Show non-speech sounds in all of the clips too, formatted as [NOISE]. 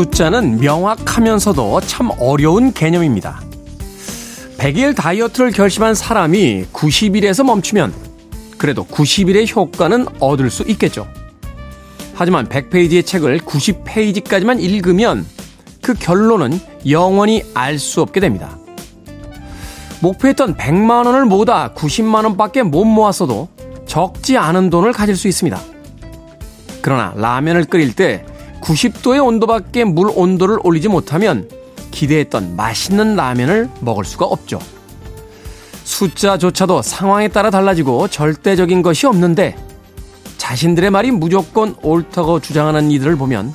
숫자는 명확하면서도 참 어려운 개념입니다. 100일 다이어트를 결심한 사람이 90일에서 멈추면 그래도 90일의 효과는 얻을 수 있겠죠. 하지만 100페이지의 책을 90페이지까지만 읽으면 그 결론은 영원히 알 수 없게 됩니다. 목표했던 100만 원을 모다 90만 원밖에 못 모았어도 적지 않은 돈을 가질 수 있습니다. 그러나 라면을 끓일 때 90도의 온도밖에 물 온도를 올리지 못하면 기대했던 맛있는 라면을 먹을 수가 없죠. 숫자조차도 상황에 따라 달라지고 절대적인 것이 없는데 자신들의 말이 무조건 옳다고 주장하는 이들을 보면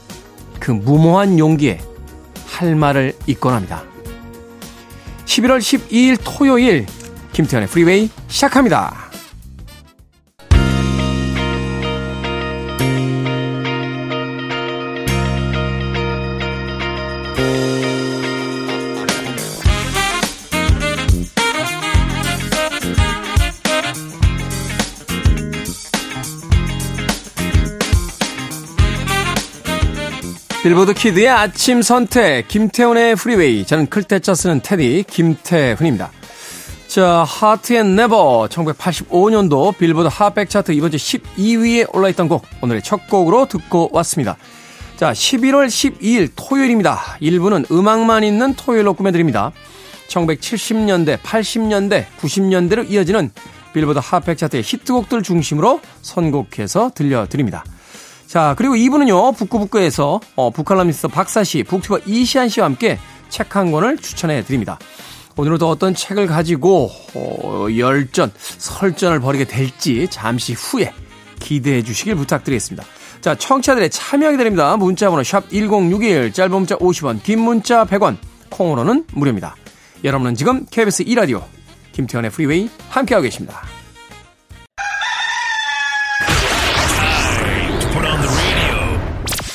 그 무모한 용기에 할 말을 잊곤 합니다. 11월 12일 토요일 김태훈의 프리웨이 시작합니다. 빌보드 키드의 아침 선택, 김태훈의 프리웨이. 저는 클 태 자 쓰는 태디, 김태훈입니다. 자, 하트의 Never 1985년도 빌보드 핫백 차트 이번 주 12위에 올라있던 곡 오늘의 첫 곡으로 듣고 왔습니다. 자, 11월 12일 토요일입니다. 1부는 음악만 있는 토요일로 꾸며드립니다. 1970년대, 80년대, 90년대로 이어지는 빌보드 핫백 차트의 히트곡들 중심으로 선곡해서 들려드립니다. 자, 그리고 2부는요, 북구북구에서, 어, 북칼럼니스트 박사씨, 북튜버 이시한 씨와 함께 책 한 권을 추천해 드립니다. 오늘은 또 어떤 책을 가지고, 어, 열전, 설전을 벌이게 될지 잠시 후에 기대해 주시길 부탁드리겠습니다. 자, 청취자들의 참여 기다립니다. 문자번호 샵1061, 짧은 문자 50원, 긴 문자 100원, 콩으로는 무료입니다. 여러분은 지금 KBS 2라디오, 김태훈의 프리웨이 함께하고 계십니다.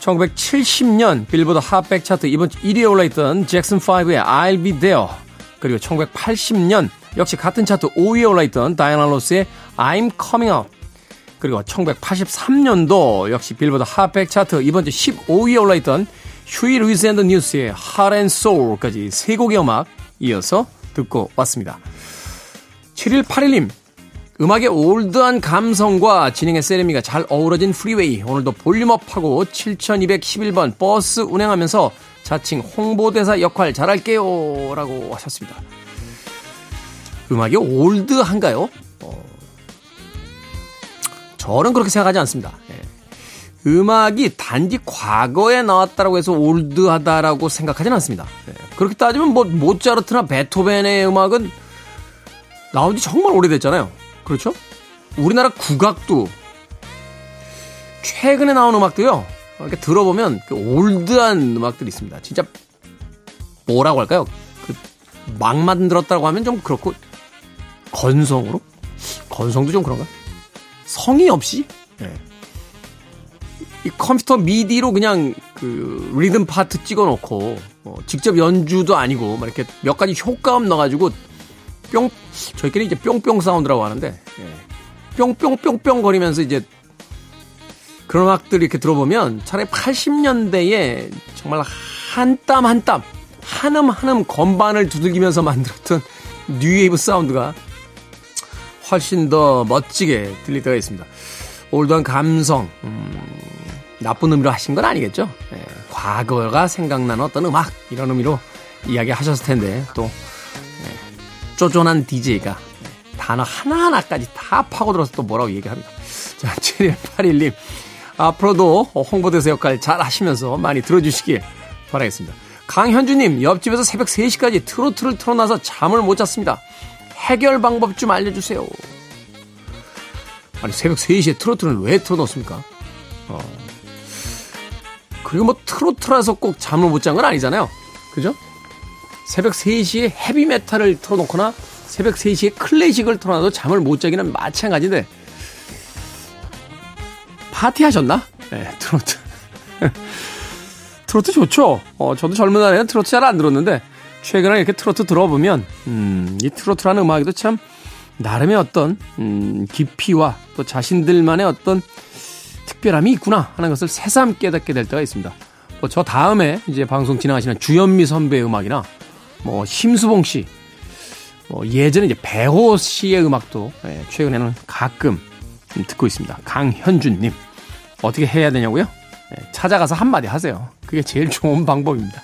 1970년 빌보드 핫백 차트 이번 주 1위에 올라있던 잭슨5의 I'll Be There 그리고 1980년 역시 같은 차트 5위에 올라있던 다이아나 로스의 I'm Coming Out 그리고 1983년도 역시 빌보드 핫백 차트 이번 주 15위에 올라있던 휴이 루이스 앤드 뉴스의 Heart and Soul까지 세 곡의 음악 이어서 듣고 왔습니다. 7181님 음악의 올드한 감성과 진행의 세레미가 잘 어우러진 프리웨이. 오늘도 volume up하고 7211번 버스 운행하면서 자칭 홍보대사 역할 잘할게요. 라고 하셨습니다. 음악이 올드한가요? 어, 저는 그렇게 생각하지 않습니다. 예. 음악이 단지 과거에 나왔다라고 해서 올드하다라고 생각하지는 않습니다. 예. 그렇게 따지면 뭐 모차르트나 베토벤의 음악은 나온 지 정말 오래됐잖아요. 그렇죠? 우리나라 국악도 최근에 나온 음악도요. 이렇게 들어보면 그 올드한 음악들이 있습니다. 진짜 뭐라고 할까요? 그 막 만들었다고 하면 좀 그렇고 건성으로 건성도 좀 그런가? 성의 없이 네. 이 컴퓨터 미디로 그냥 그 리듬 파트 찍어놓고 뭐 직접 연주도 아니고 막 이렇게 몇 가지 효과음 넣어가지고 뿅, 저희끼리 이제 뿅뿅 사운드라고 하는데, 예. 뿅뿅뿅뿅 거리면서 이제 그런 음악들 이렇게 들어보면 차라리 80년대에 정말 한 땀 한 땀, 한음 한음 건반을 두들기면서 만들었던 뉴웨이브 사운드가 훨씬 더 멋지게 들릴 때가 있습니다. 올드한 감성, 음, 나쁜 의미로 하신 건 아니겠죠? 예, 과거가 생각나는 어떤 음악, 이런 의미로 이야기 하셨을 텐데, 또 쪼쫀한 DJ가 단어 하나하나까지 다 파고들어서 또 뭐라고 얘기합니다. 자, 7181님. 앞으로도 홍보대사 역할 잘 하시면서 많이 들어주시길 바라겠습니다. 강현주님, 옆집에서 새벽 3시까지 트로트를 틀어놔서 잠을 못 잤습니다. 해결 방법 좀 알려주세요. 아니, 새벽 3시에 트로트를 왜 틀어놓습니까? 어. 그리고 뭐 트로트라서 꼭 잠을 못 잔 건 아니잖아요. 그죠? 새벽 3시에 헤비메탈을 틀어놓거나 새벽 3시에 클래식을 틀어놔도 잠을 못 자기는 마찬가지인데 파티하셨나? 네, 트로트. [LAUGHS] 트로트 좋죠? 어, 저도 젊은 날에는 트로트 잘 안 들었는데 최근에 이렇게 트로트 들어보면 음, 이 트로트라는 음악에도 참 나름의 어떤 음, 깊이와 또 자신들만의 어떤 특별함이 있구나 하는 것을 새삼 깨닫게 될 때가 있습니다. 뭐 저 다음에 이제 방송 진행하시는 주현미 선배의 음악이나 뭐 심수봉 씨, 뭐 예전에 이제 배호 씨의 음악도 예, 최근에는 가끔 듣고 있습니다. 강현준님 어떻게 해야 되냐고요? 예, 찾아가서 한마디 하세요. 그게 제일 [LAUGHS] 좋은 방법입니다.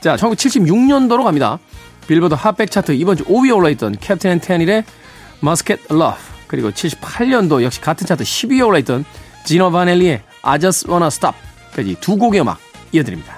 자, 1976년도로 갑니다. 빌보드 핫백 차트 이번 주 5위에 올라있던 캡틴 앤 테닐의 Muskrat Love 그리고 78년도 역시 같은 차트 10위에 올라있던 지노 바넬리의 I Just Wanna Stop까지 두 곡의 음악 이어드립니다.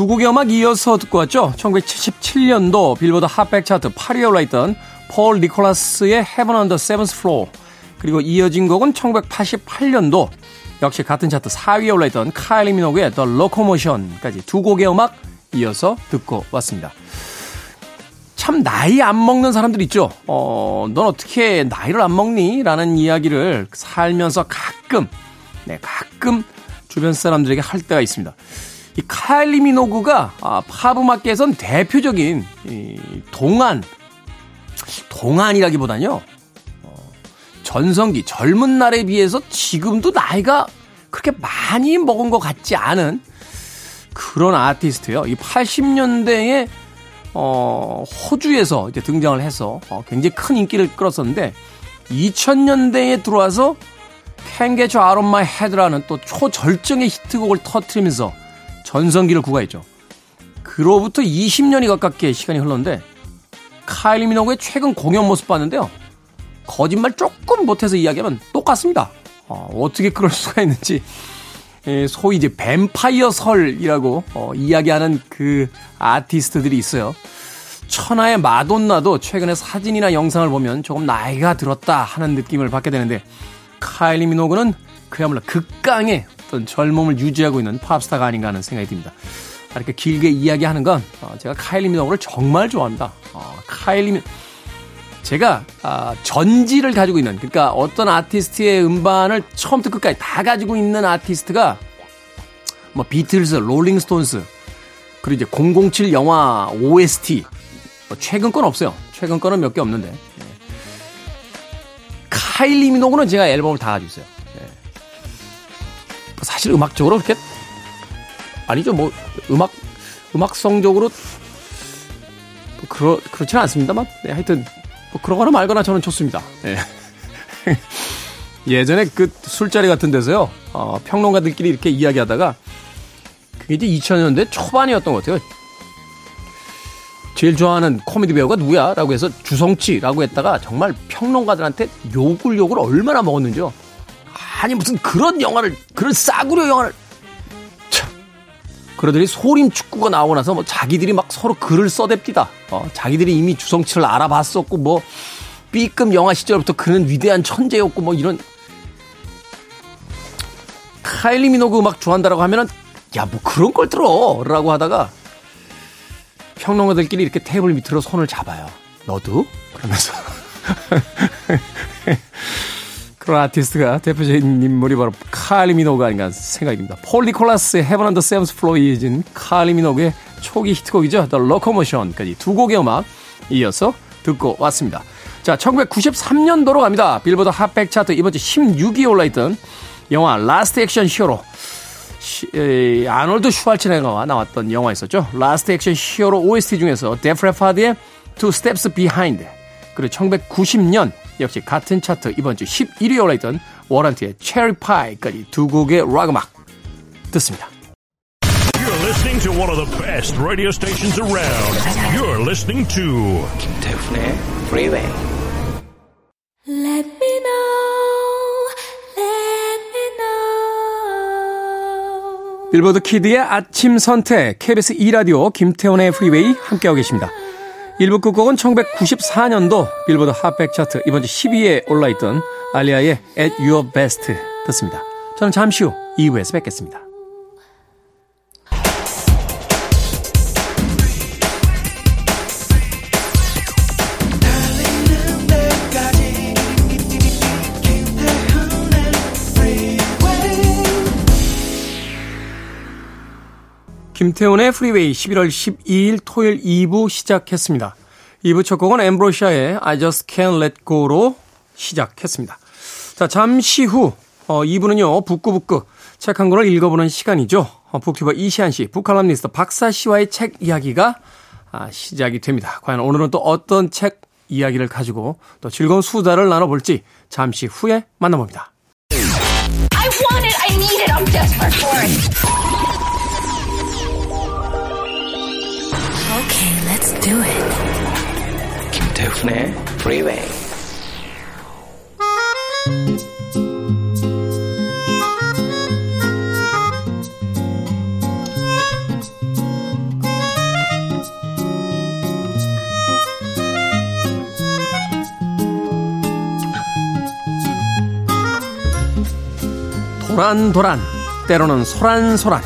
두 곡의 음악 이어서 듣고 왔죠. 1977년도 빌보드 핫백 차트 8위에 올라있던 폴 니콜라스의 Heaven on the Seventh Floor 그리고 이어진 곡은 1988년도 역시 같은 차트 4위에 올라있던 카일리 미노그의 The Locomotion까지 두 곡의 음악 이어서 듣고 왔습니다. 참 나이 안 먹는 사람들 있죠. 어, 넌 어떻게 나이를 안 먹니? 라는 이야기를 살면서 가끔, 네, 가끔 주변 사람들에게 할 때가 있습니다. 이 카일리 미노그가 아, 팝음악계에선 대표적인 이 동안, 동안이라기보다는요, 어, 전성기, 젊은 날에 비해서 지금도 나이가 그렇게 많이 먹은 것 같지 않은 그런 아티스트예요. 이 80년대에 어, 호주에서 이제 등장을 해서 어, 굉장히 큰 인기를 끌었었는데 2000년대에 들어와서 Out of My Head라는 또 초절정의 히트곡을 터트리면서 전성기를 구가했죠. 그로부터 20년이 가깝게 시간이 흘렀는데 카일리 미노그의 최근 공연 모습 봤는데요. 거짓말 조금 못해서 이야기하면 똑같습니다. 어, 어떻게 그럴 수가 있는지 예, 소위 이제 뱀파이어 설이라고 어, 이야기하는 그 아티스트들이 있어요. 천하의 마돈나도 최근에 사진이나 영상을 보면 조금 나이가 들었다 하는 느낌을 받게 되는데 카일리 미노그는 그야말로 극강의 어떤 젊음을 유지하고 있는 팝스타가 아닌가 하는 생각이 듭니다. 이렇게 길게 이야기하는 건 어, 제가 카일리 미노그를 정말 좋아합니다. 어, 카일리 미 제가 아, 전질을 가지고 있는 그러니까 어떤 아티스트의 음반을 처음부터 끝까지 다 가지고 있는 아티스트가 뭐 비틀즈, 롤링스톤스 그리고 이제 007 영화 OST 뭐 최근 건 없어요. 최근 거는 몇 개 없는데 네. 카일리 미노그는 제가 앨범을 다 가지고 있어요. 네. 사실 음악적으로 그렇게 아니죠 뭐 음악 음악성적으로 뭐 그러 그렇지는 않습니다만 네, 하여튼 뭐 그러거나 말거나 저는 좋습니다. 예. [LAUGHS] 예전에 그 술자리 같은 데서요, 어, 평론가들끼리 이렇게 이야기하다가 그게 이제 2000년대 초반이었던 것 같아요. 제일 좋아하는 코미디 배우가 누구야? 라고 해서 주성치라고 했다가 정말 평론가들한테 욕을 욕을 얼마나 먹었는지요. 아니, 무슨 그런 영화를, 그런 싸구려 영화를 그러더니 소림 축구가 나오고 나서 뭐 자기들이 막 서로 글을 써댑디다. 어, 자기들이 이미 주성치를 알아봤었고 뭐 B급 영화 시절부터 그는 위대한 천재였고 뭐 이런 카일리 미노그 음악 좋아한다라고 하면은 야 뭐 그런 걸 들어라고 하다가 평론가들끼리 이렇게 테이블 밑으로 손을 잡아요. 너도? 그러면서 [LAUGHS] 그런 아티스트가 대표적인 인물이 바로 카일리 미노그가 아닌가 생각이 듭니다. 폴 니콜라스의 Heaven on the Seventh Floor에 이어진 카일리 미노그의 초기 히트곡이죠. The Locomotion까지 두 곡의 음악 이어서 듣고 왔습니다. 자, 1993년도로 갑니다. 빌보드 핫백 차트 이번 주 16위에 올라있던 영화 Last Action Hero 아놀드 슈왈츠네거가 나왔던 영화 있었죠. Last Action Hero OST 중에서 데프 레파드의 Two Steps Behind 그리고 1990년 역시 같은 차트 이번 주 11위에 올라있던 워런트의 Cherry Pie까지 두 곡의 락 음악 듣습니다. You're listening to one of the best radio stations around. You're listening to 김태훈의 Freeway. Let me know, let me know. 빌보드 키드의 아침 선택 KBS 2 라디오 김태원의 프리웨이 함께하고 계십니다. 1부 끝곡은 1994년도 빌보드 핫백 차트 이번 주 10위에 올라있던 알리아의 At Your Best 듣습니다. 저는 잠시 후 2부에서 뵙겠습니다. 김태훈의 프리웨이 11월 12일 토요일 2부 시작했습니다. 2부 첫 곡은 엠브로시아의 I Just Can't Let Go로 시작했습니다. 자, 잠시 후 어, 2부는요. 북구북구 책 한 권을 읽어보는 시간이죠. 어, 북튜버 이시안 씨, 북칼럼니스트 박사 씨와의 책 이야기가 아, 시작이 됩니다. 과연 오늘은 또 어떤 책 이야기를 가지고 또 즐거운 수다를 나눠볼지 잠시 후에 만나봅니다. Do it. 김태훈의 Freeway. 도란도란 때로는 소란소란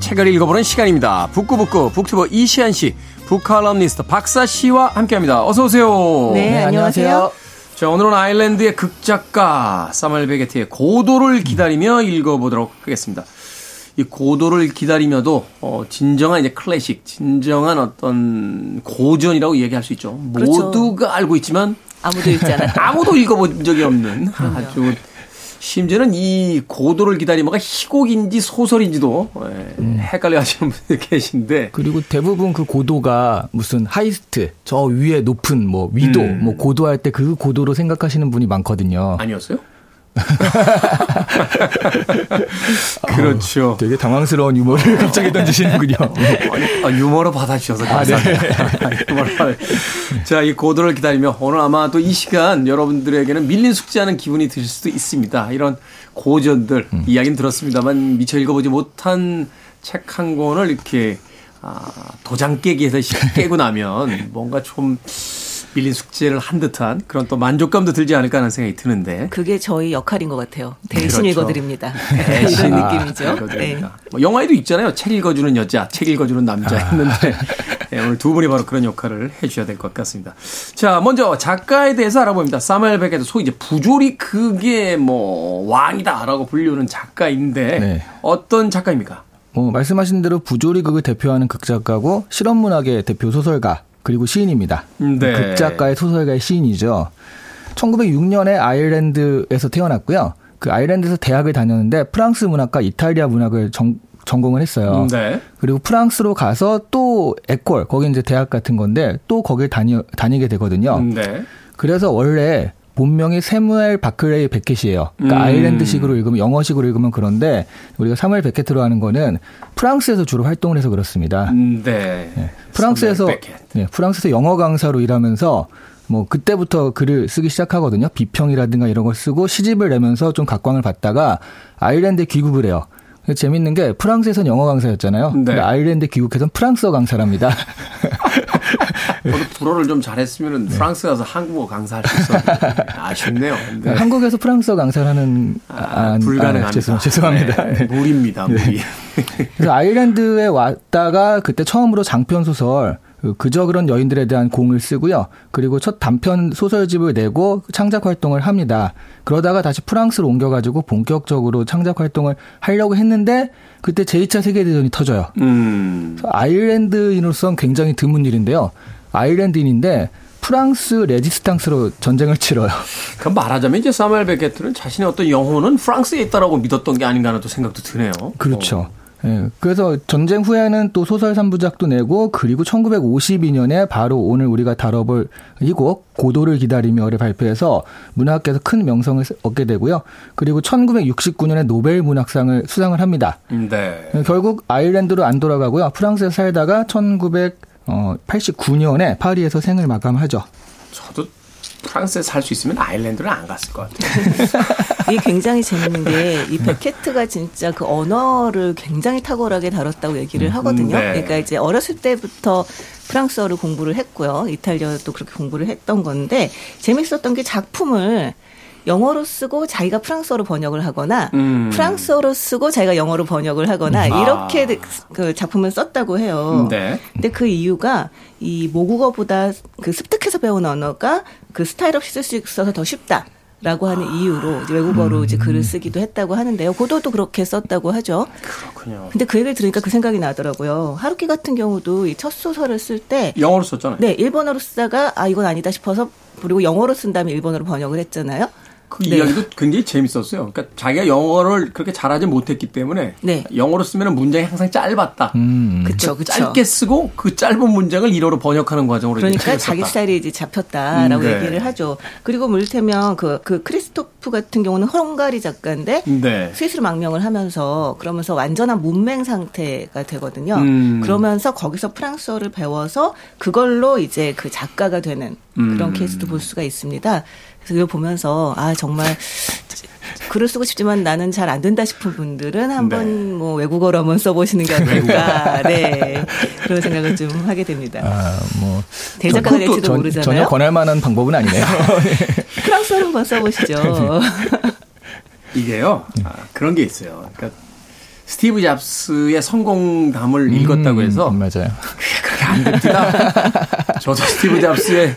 책을 읽어보는 시간입니다. 북구북구 북튜버 이시안 씨, 북칼럼니스트 박사 씨와 함께합니다. 어서 오세요. 네, 안녕하세요. 자, 오늘은 아일랜드의 극작가 사멀 베게트의 고도를 기다리며 읽어보도록 하겠습니다. 이 고도를 기다리며도 어, 진정한 이제 클래식, 진정한 어떤 고전이라고 얘기할 수 있죠. 그렇죠. 모두가 알고 있지만 아무도 읽지 않았다. [LAUGHS] 아무도 읽어본 적이 없는 아주 심지어는 이 고도를 기다리며가 희곡인지 소설인지도 예, 헷갈려 하시는 분들 [LAUGHS] 계신데 그리고 대부분 그 고도가 무슨 highest, 저 위에 높은 뭐 위도, 음. 뭐 고도할 때 그 고도로 생각하시는 분이 많거든요. 아니었어요? [LAUGHS] 그렇죠. 되게 당황스러운 유머를 [LAUGHS] 갑자기 던지시는군요. 아, 유머로 받아주셔서 감사합니다. 유머로 받아. 자, 이 고도를 기다리며 오늘 아마 또 이 시간 여러분들에게는 밀린 숙제하는 기분이 드실 수도 있습니다. 이런 고전들 이야기는 들었습니다만 미처 읽어보지 못한 책 한 권을 이렇게 아, 도장 깨기에서 깨고 나면 뭔가 좀 밀린 숙제를 한 듯한 그런 또 만족감도 들지 않을까 하는 생각이 드는데 그게 저희 역할인 것 같아요. 대신 그렇죠. 읽어드립니다. 대신 [LAUGHS] 이런 느낌이죠. 네. 읽어드립니다. 뭐 영화에도 있잖아요. 책 읽어주는 여자, 책 읽어주는 남자 했는데 네, 오늘 두 분이 바로 그런 역할을 해주셔야 될 것 같습니다. 자, 먼저 작가에 대해서 알아봅니다. 사무엘 베켓 소위 이제 부조리 그게 뭐 왕이다라고 불리우는 작가인데 네. 어떤 작가입니까? 뭐 말씀하신 대로 부조리극을 대표하는 극작가고 실험문학의 대표 소설가 그리고 시인입니다. 네. 극작가의 소설가의 시인이죠. 1906년에 아일랜드에서 태어났고요. 그 아일랜드에서 대학을 다녔는데 프랑스 문학과 이탈리아 문학을 전, 전공을 했어요. 네. 그리고 프랑스로 가서 또 에콜 거기 이제 대학 같은 건데 또 거길 다니 다니게 되거든요. 네. 그래서 원래 본명이 세무엘 바클레이 베켓이에요. 그러니까 음. 아일랜드식으로 읽으면 영어식으로 읽으면 그런데 우리가 사무엘 베켓으로 하는 거는 프랑스에서 주로 활동을 해서 그렇습니다. 음, 네. 프랑스에서 사무엘 베켓. 네, 프랑스에서 영어 강사로 일하면서 뭐 그때부터 글을 쓰기 시작하거든요. 비평이라든가 이런 걸 쓰고 시집을 내면서 좀 각광을 받다가 아일랜드에 귀국을 해요. 재밌는 게 프랑스에선 영어 강사였잖아요. 네. 근데 아일랜드 귀국해선 프랑스어 강사랍니다. [LAUGHS] 저도 불어를 좀 잘했으면 프랑스 가서 한국어 강사할 수 있었는데 [LAUGHS] 아쉽네요. 네. 한국에서 프랑스어 강사를 하는 아, 아, 불가능합니다. 아, 죄송, 죄송합니다. 네, 무리입니다, 무리. [LAUGHS] 그래서 아일랜드에 왔다가 그때 처음으로 장편 소설 그 그저 그런 여인들에 대한 공을 쓰고요. 그리고 첫 단편 소설집을 내고 창작 활동을 합니다. 그러다가 다시 프랑스로 옮겨가지고 본격적으로 창작 활동을 하려고 했는데 그때 제2차 세계대전이 터져요. 음. 그래서 아일랜드인으로서는 굉장히 드문 일인데요. 아일랜드인인데 프랑스 레지스탕스로 전쟁을 치러요. 그 말하자면 이제 사무엘 베게트는 자신의 어떤 영혼은 프랑스에 있다라고 믿었던 게 아닌가 하는 또 생각도 드네요. 그렇죠. 어. 예, 그래서 전쟁 후에는 또 소설 3부작도 내고 그리고 1952년에 바로 오늘 우리가 다뤄볼 이 곡 고도를 기다리며를 발표해서 문학계에서 큰 명성을 얻게 되고요. 그리고 1969년에 노벨 문학상을 수상을 합니다. 네. 예, 결국 아일랜드로 안 돌아가고요. 프랑스에 살다가 1989년에 파리에서 생을 마감하죠. 저도 프랑스에 살 수 있으면 아일랜드를 안 갔을 것 같아요. [LAUGHS] 이게 굉장히 재밌는 게 이 베케트가 진짜 그 언어를 굉장히 탁월하게 다뤘다고 얘기를 하거든요. 네. 그러니까 이제 어렸을 때부터 프랑스어를 공부를 했고요. 이탈리아도 그렇게 공부를 했던 건데 재밌었던 게 작품을 영어로 쓰고 자기가 프랑스어로 번역을 하거나 음. 프랑스어로 쓰고 자기가 영어로 번역을 하거나 아. 이렇게 그 작품을 썼다고 해요. 네. 근데 그 이유가 이 모국어보다 그 습득해서 배운 언어가 그 스타일 없이 쓸 수 있어서 더 쉽다. 라고 하는 이유로 이제 외국어로 이제 글을 쓰기도 했다고 하는데요. 고도도 그렇게 썼다고 하죠. 그렇군요. 근데 그 얘기를 들으니까 그 생각이 나더라고요. 하루키 같은 경우도 이 첫 소설을 쓸 때 영어로 썼잖아요. 네, 일본어로 쓰다가 아 이건 아니다 싶어서 그리고 영어로 쓴 다음에 일본어로 번역을 했잖아요. 그 네. 이야기도 굉장히 재밌었어요. 그러니까 자기가 영어를 그렇게 잘하지 못했기 때문에 네. 영어로 쓰면 문장이 항상 짧았다. 음. 그쵸, 그쵸. 짧게 쓰고 그 짧은 문장을 일어로 번역하는 과정으로 그러니까 자기. 스타일이 이제 잡혔다라고 음, 네. 얘기를 하죠. 그리고 뭐 이를테면 그, 그 크리스토프 같은 경우는 헝가리 작가인데 네. 스위스로 망명을 하면서 그러면서 완전한 문맹 상태가 되거든요. 음. 그러면서 거기서 프랑스어를 배워서 그걸로 이제 그 작가가 되는 그런 음. 케이스도 볼 수가 있습니다. 이걸 보면서 아 정말 글을 쓰고 싶지만 나는 잘 안 된다 싶은 분들은 한번 네. 뭐 외국어로 한번 써보시는 게 어떨까. 네. 그런 생각을 좀 하게 됩니다. 아, 뭐 대작가가 될지도 전- 모르잖아요. 전혀 권할 만한 방법은 아니네요. [LAUGHS] 프랑스어로 한번 써보시죠. [LAUGHS] [LAUGHS] 이게요. 아, 그런 게 있어요. 그러니까 스티브 잡스의 성공담을 읽었다고 해서 음, 맞아요. 그렇게 안 됩니다. [LAUGHS] 저도 스티브 잡스의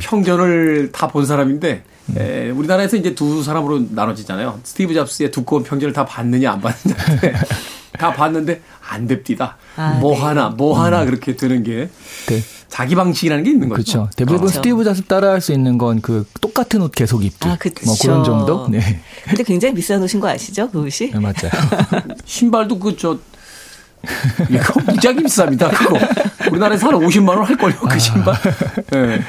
평전을 다 본 사람인데 에, 우리나라에서 이제 두 사람으로 나눠지잖아요. 스티브 잡스의 두꺼운 평전을 다 봤느냐 안 봤느냐. [LAUGHS] 다 봤는데 안 됩니다. 아, 뭐 네. 하나 뭐 하나 그렇게 되는 게 네. 자기 방식이라는 게 있는 거죠. 그렇죠. 대부분 그렇죠. 스티브 잡스 따라할 수 있는 건 그 똑같은 옷 계속 입기. 아, 그쵸. 뭐 그런 정도? 네. 근데 굉장히 비싼 옷인 거 아시죠? 그 옷이? 네, 맞아요. [LAUGHS] 신발도 그저 이거 무지하게 비쌉니다. 그거 우리나라에서 한 50만 원 할 걸요 그 신발. 네.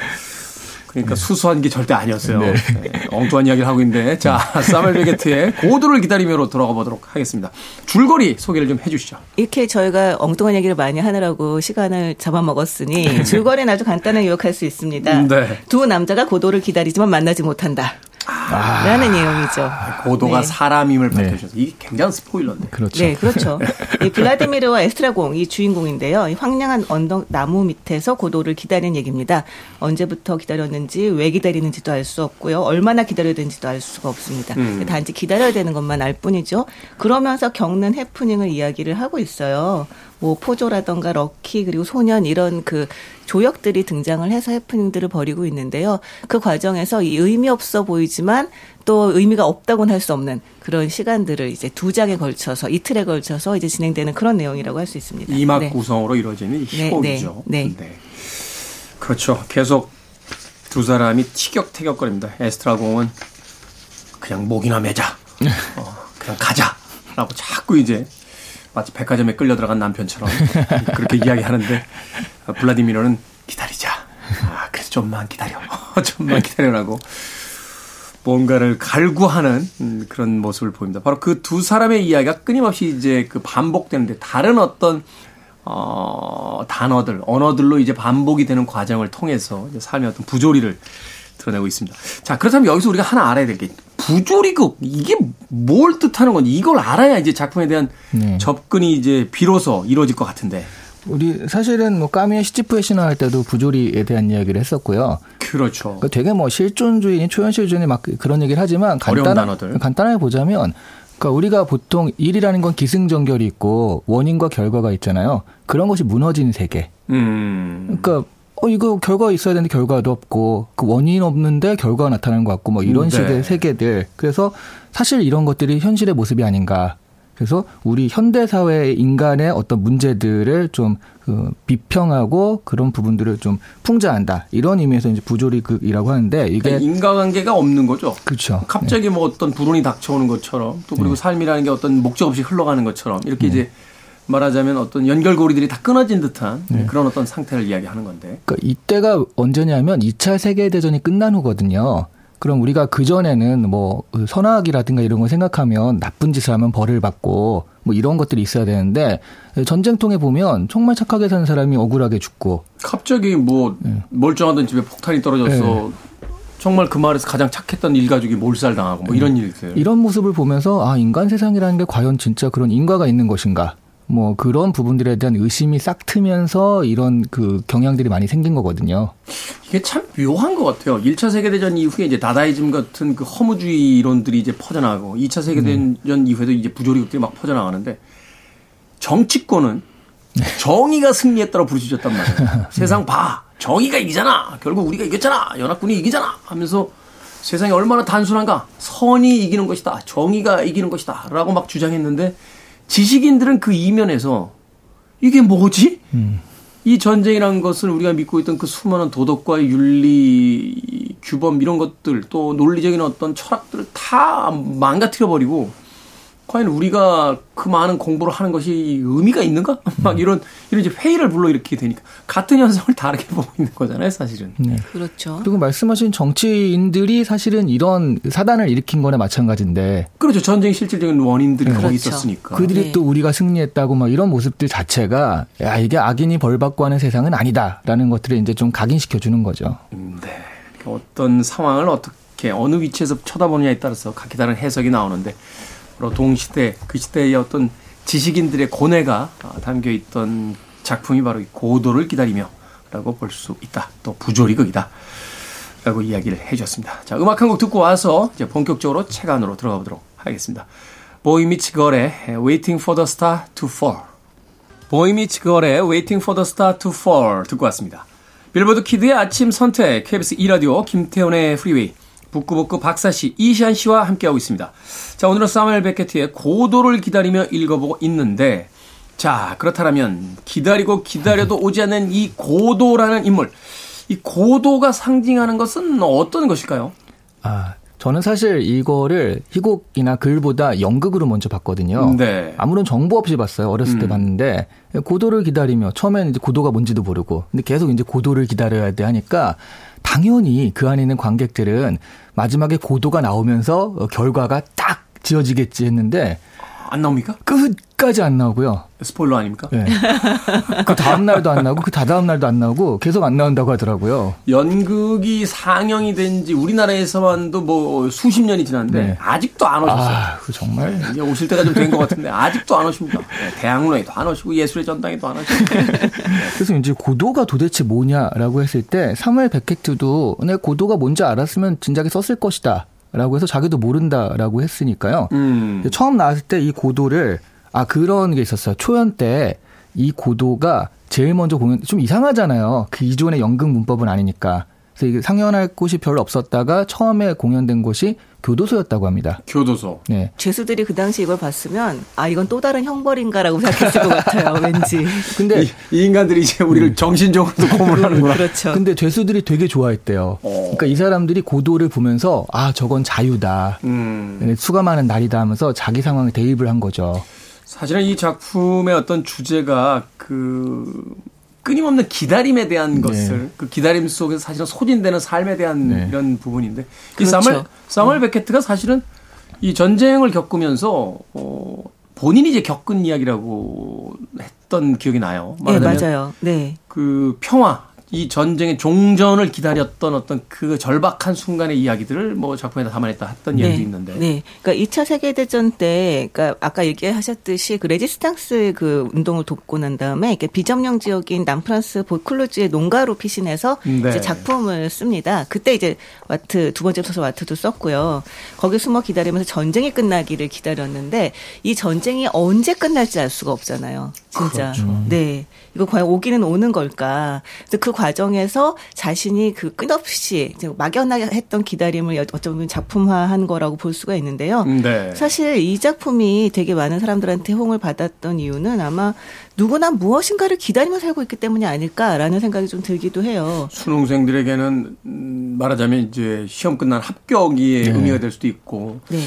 그러니까 수수한 게 절대 아니었어요. 네. 네, 엉뚱한 이야기를 하고 있는데 자 사멜 베게트의 고도를 기다리며로 돌아가 보도록 하겠습니다. 줄거리 소개를 좀 해주시죠. 이렇게 저희가 엉뚱한 얘기를 많이 하느라고 시간을 잡아먹었으니 줄거리는 아주 간단하게 요약할 수 있습니다. 네. 두 남자가 고도를 기다리지만 만나지 못한다. 라는 내용이죠. 고도가 네. 사람임을 밝혀주셔서 이게 굉장한 스포일러인데. 그렇죠. 네, 그렇죠. [LAUGHS] 이 블라디미르와 에스트라공 이 주인공인데요. 이 황량한 언덕 나무 밑에서 고도를 기다리는 얘기입니다. 언제부터 기다렸는지 왜 기다리는지도 알 수 없고요. 얼마나 기다려야 되는지도 알 수가 없습니다. 음. 단지 기다려야 되는 것만 알 뿐이죠. 그러면서 겪는 해프닝을 이야기를 하고 있어요. 뭐 포조라던가 럭키 그리고 소년 이런 그 조역들이 등장을 해서 해프닝들을 벌이고 있는데요. 그 과정에서 이 의미 없어 보이지만 또 의미가 없다고는 할 수 없는 그런 시간들을 이제 두 장에 걸쳐서 이틀에 걸쳐서 이제 진행되는 그런 내용이라고 할 수 있습니다. 이막 네. 구성으로 이루어지는 이 네, 희곡이죠. 네, 네. 그렇죠. 계속 두 사람이 티격태격거립니다. 에스트라 공은 그냥 목이나 매자. [LAUGHS] 어, 그냥 가자. 라고 자꾸 이제 마치 백화점에 끌려 들어간 남편처럼 그렇게 이야기하는데 어, 블라디미르는 기다리자. 아, 그래서 좀만 기다려. [LAUGHS] 좀만 기다려라고 뭔가를 갈구하는 음, 그런 모습을 보입니다. 바로 그 두 사람의 이야기가 끊임없이 이제 그 반복되는데 다른 어떤 어, 단어들, 언어들로 이제 반복이 되는 과정을 통해서 삶의 어떤 부조리를 드러내고 있습니다. 자, 그렇다면 여기서 우리가 하나 알아야 될 게 부조리극 이게 뭘 뜻하는 건지 이걸 알아야 이제 작품에 대한 네. 접근이 이제 비로소 이루어질 것 같은데. 우리 사실은 뭐 까미의 시지프의 신화 할 때도 부조리에 대한 이야기를 했었고요. 그렇죠. 그 되게 뭐 실존주의니 초현실주의니 막 그런 얘기를 하지만 단어들. 간단하게 보자면 그러니까 우리가 보통 일이라는 건 기승전결이 있고 원인과 결과가 있잖아요. 그런 것이 무너진 세계. 음. 그러니까 어 이거 결과가 있어야 되는데 결과도 없고 그 원인 없는데 결과가 나타나는 것 같고 뭐 이런 음, 네. 식의 세계들. 그래서 사실 이런 것들이 현실의 모습이 아닌가. 그래서 우리 현대 사회의 인간의 어떤 문제들을 좀 그, 비평하고 그런 부분들을 좀 풍자한다. 이런 의미에서 이제 부조리극이라고 하는데 이게 그러니까 인과관계가 없는 거죠. 그렇죠. 갑자기 뭐 어떤 불운이 닥쳐오는 것처럼 또 그리고 삶이라는 게 어떤 목적 없이 흘러가는 것처럼 이렇게 이제 말하자면 어떤 연결고리들이 다 끊어진 듯한 그런 어떤 상태를 이야기하는 건데. 그러니까 이때가 언제냐면 2차 세계대전이 끝난 후거든요. 그럼 우리가 그전에는 뭐그 선악이라든가 이런 걸 생각하면 나쁜 짓을 하면 벌을 받고 뭐 이런 것들이 있어야 되는데 전쟁통에 보면 정말 착하게 사는 사람이 억울하게 죽고 갑자기 뭐 멀쩡하던 집에 폭탄이 떨어졌어. 정말 그 마을에서 가장 착했던 일가족이 몰살당하고 뭐 이런 일들. 이런 모습을 보면서 아 인간 세상이라는 게 과연 진짜 그런 인과가 있는 것인가 뭐 그런 부분들에 대한 의심이 싹 트면서 이런 그 경향들이 많이 생긴 거거든요. 이게 참 묘한 것 같아요. 1차 세계대전 이후에 이제 다다이즘 같은 그 허무주의 이론들이 이제 퍼져나가고 2차 세계대전 이후에도 이제 부조리극들이 막 퍼져나가는데 정치권은 정의가 승리했다고 부르짖었단 말이에요. [LAUGHS] 세상 봐. 정의가 이기잖아. 결국 우리가 이겼잖아. 연합군이 이기잖아. 하면서 세상이 얼마나 단순한가. 선이 이기는 것이다. 정의가 이기는 것이다. 라고 막 주장했는데 지식인들은 그 이면에서 이게 뭐지? 이 전쟁이라는 것을 우리가 믿고 있던 그 수많은 도덕과 윤리, 규범 이런 것들 또 논리적인 어떤 철학들을 다 망가뜨려 버리고 과연 우리가 그 많은 공부를 하는 것이 의미가 있는가? [LAUGHS] 막 이런 이런 이제 회의를 불러일으키게 되니까 같은 현상을 다르게 [LAUGHS] 보고 있는 거잖아요, 사실은. 네. 그렇죠. 그리고 말씀하신 정치인들이 사실은 이런 사단을 일으킨 거나 마찬가지인데 그렇죠. 전쟁 실질적인 원인들이 거기 그렇죠. 있었으니까. 그들이 네. 또 우리가 승리했다고 막 이런 모습들 자체가 야 이게 악인이 벌 받고 하는 세상은 아니다라는 것들을 이제 좀 각인시켜 주는 거죠. 음, 네. 어떤 상황을 어떻게 어느 위치에서 쳐다보느냐에 따라서 각기 다른 해석이 나오는데 동시대 그 시대의 어떤 지식인들의 고뇌가 아, 담겨 있던 작품이 바로 이 고도를 기다리며라고 볼 수 있다. 또 부조리극이다. 라고 이야기를 해주셨습니다. 자, 음악 한 곡 듣고 와서 이제 본격적으로 책 안으로 들어가 보도록 하겠습니다. Boy Meets Girl의 Waiting for the Star to Fall. Boy Meets Girl의 Waiting for the Star to Fall 듣고 왔습니다. 빌보드 kid의 아침 선택, KBS 2라디오, 김태훈의 프리웨이, 북구북구 박사씨, 이시안 씨와 함께하고 있습니다. 자, 오늘은 사무엘 베케트의 고도를 기다리며 읽어보고 있는데, 자, 그렇다면 기다리고 기다려도 오지 않는 이 고도라는 인물, 이 고도가 상징하는 것은 어떤 것일까요? 아 저는 사실 이거를 희곡이나 글보다 연극으로 먼저 봤거든요. 네. 아무런 정보 없이 봤어요. 어렸을 때 음. 봤는데 고도를 기다리며 처음에는 이제 고도가 뭔지도 모르고 근데 계속 이제 고도를 기다려야 돼 하니까 당연히 그 안에 있는 관객들은 마지막에 고도가 나오면서 어, 결과가 딱 지어지겠지 했는데 안 나옵니까? 끝까지 안 나오고요. 스포일러 아닙니까? 예. 그 다음 날도 안 나오고 그 다다음 날도 안 나오고 계속 안 나온다고 하더라고요. 연극이 상영이 된 지 우리나라에서만도 뭐 수십 년이 지났는데 네. 아직도 안 오셨어요. 아, 그 정말 이제 오실 때가 좀 된 것 같은데 아직도 안 오십니다. 네, 대학로에도 안 오시고 예술의 전당에도 안 오시고. [LAUGHS] 그래서 이제 고도가 도대체 뭐냐라고 했을 때 사무엘 베케트도 내 고도가 뭔지 알았으면 진작에 썼을 것이다. 라고 해서 자기도 모른다라고 했으니까요. 음. 처음 나왔을 때 이 고도를 아 그런 게 있었어요. 초연 때 이 고도가 제일 먼저 공연 좀 이상하잖아요. 그 이전의 연극 문법은 아니니까. 그래서 이게 상연할 곳이 별로 없었다가 처음에 공연된 곳이 교도소였다고 합니다. 교도소. 네. 죄수들이 그 당시 이걸 봤으면 아 이건 또 다른 형벌인가라고 생각했을 것 같아요. [LAUGHS] 왠지. 근데 이, 이 인간들이 이제 우리를 정신적으로도 고문하는구나. [LAUGHS] 그렇죠. 근데 죄수들이 되게 좋아했대요. 어. 그러니까 이 사람들이 고도를 보면서 아 저건 자유다. 음. 네, 수감하는 날이다 하면서 자기 상황에 대입을 한 거죠. 사실은 이 작품의 어떤 주제가 그 끊임없는 기다림에 대한 것을 그 기다림 속에서 사실은 소진되는 삶에 대한 네. 이런 부분인데 이 그렇죠. 사물 사물 베케트가 사실은 이 전쟁을 겪으면서 어 본인이 이제 겪은 이야기라고 했던 기억이 나요. 네, 말하자면 맞아요. 네. 그 평화, 이 전쟁의 종전을 기다렸던 어떤 그 절박한 순간의 이야기들을 뭐 작품에다 담아냈다 했던 이야기도 있는데. 네. 그러니까 2차 세계 대전 때, 그러니까 아까 얘기하셨듯이 그 레지스탕스 그 운동을 돕고 난 다음에 이렇게 비점령 지역인 남프랑스 보클루즈의 농가로 피신해서 네. 이제 작품을 씁니다. 그때 이제 와트 두 번째 소설 와트도 썼고요. 거기 숨어 기다리면서 전쟁이 끝나기를 기다렸는데 이 전쟁이 언제 끝날지 알 수가 없잖아요. 진짜. 그렇죠. 네. 이거 과연 오기는 오는 걸까? 그래서 그 과정에서 자신이 그 끝없이 이제 막연하게 했던 기다림을 어쩌면 작품화한 거라고 볼 수가 있는데요. 네. 사실 이 작품이 되게 많은 사람들한테 호응을 받았던 이유는 아마 누구나 무엇인가를 기다리며 살고 있기 때문이 아닐까라는 생각이 좀 들기도 해요. 수능생들에게는 음, 말하자면 이제 시험 끝난 합격이 네. 의미가 될 수도 있고 네.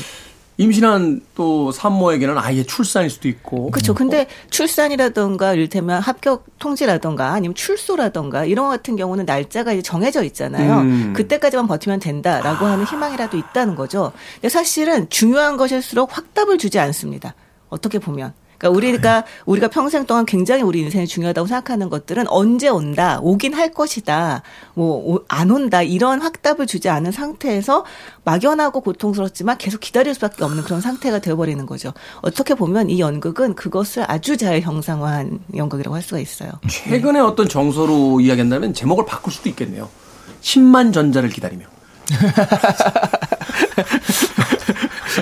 임신한 또 산모에게는 아예 출산일 수도 있고. 그렇죠. 근데 출산이라던가 이를테면 합격 통지라던가 아니면 출소라던가 이런 것 같은 경우는 날짜가 이제 정해져 있잖아요. 음. 그때까지만 버티면 된다라고 하는 희망이라도 있다는 거죠. 근데 사실은 중요한 것일수록 확답을 주지 않습니다. 어떻게 보면. 그러니까 우리가 우리가 평생 동안 굉장히 우리 인생이 중요하다고 생각하는 것들은 언제 온다, 오긴 할 것이다, 뭐 안 온다 이런 확답을 주지 않은 상태에서 막연하고 고통스럽지만 계속 기다릴 수밖에 없는 그런 상태가 되어버리는 거죠. 어떻게 보면 이 연극은 그것을 아주 잘 형상화한 연극이라고 할 수가 있어요. 최근에 어떤 정서로 이야기한다면 제목을 바꿀 수도 있겠네요. 10만 전자를 기다리며. [LAUGHS]